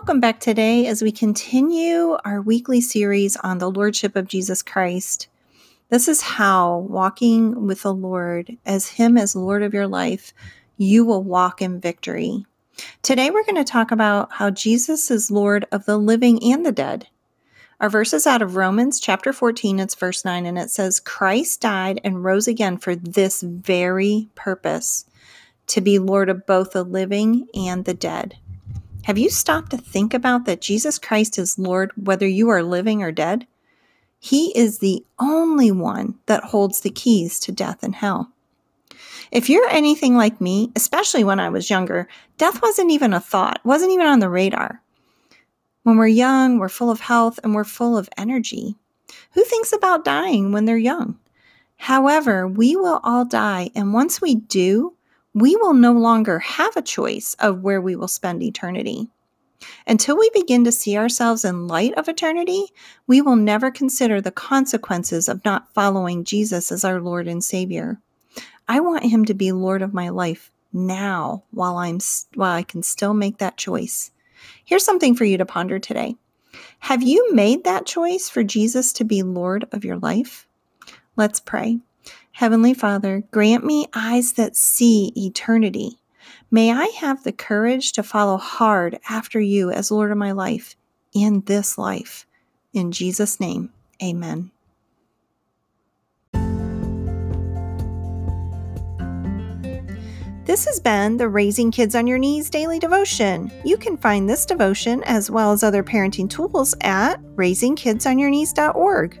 Welcome back today as we continue our weekly series on the Lordship of Jesus Christ. This is how walking with the Lord as Him as Lord of your life, you will walk in victory. Today we're going to talk about how Jesus is Lord of the living and the dead. Our verse is out of Romans chapter 14, it's verse 9, and it says, Christ died and rose again for this very purpose, to be Lord of both the living and the dead. Have you stopped to think about that Jesus Christ is Lord whether you are living or dead? He is the only one that holds the keys to death and hell. If you're anything like me, especially when I was younger, death wasn't even a thought, wasn't even on the radar. When we're young, we're full of health and we're full of energy. Who thinks about dying when they're young? However, we will all die, and once we do, we will no longer have a choice of where we will spend eternity. Until we begin to see ourselves in light of eternity, we will never consider the consequences of not following Jesus as our Lord and Savior. I want him to be Lord of my life now while I'm while I can still make that choice. Here's something for you to ponder today. Have you made that choice for Jesus to be Lord of your life? Let's pray. Heavenly Father, grant me eyes that see eternity. May I have the courage to follow hard after you as Lord of my life in this life. In Jesus' name, amen. This has been the Raising Kids on Your Knees daily devotion. You can find this devotion as well as other parenting tools at raisingkidsonyourknees.org.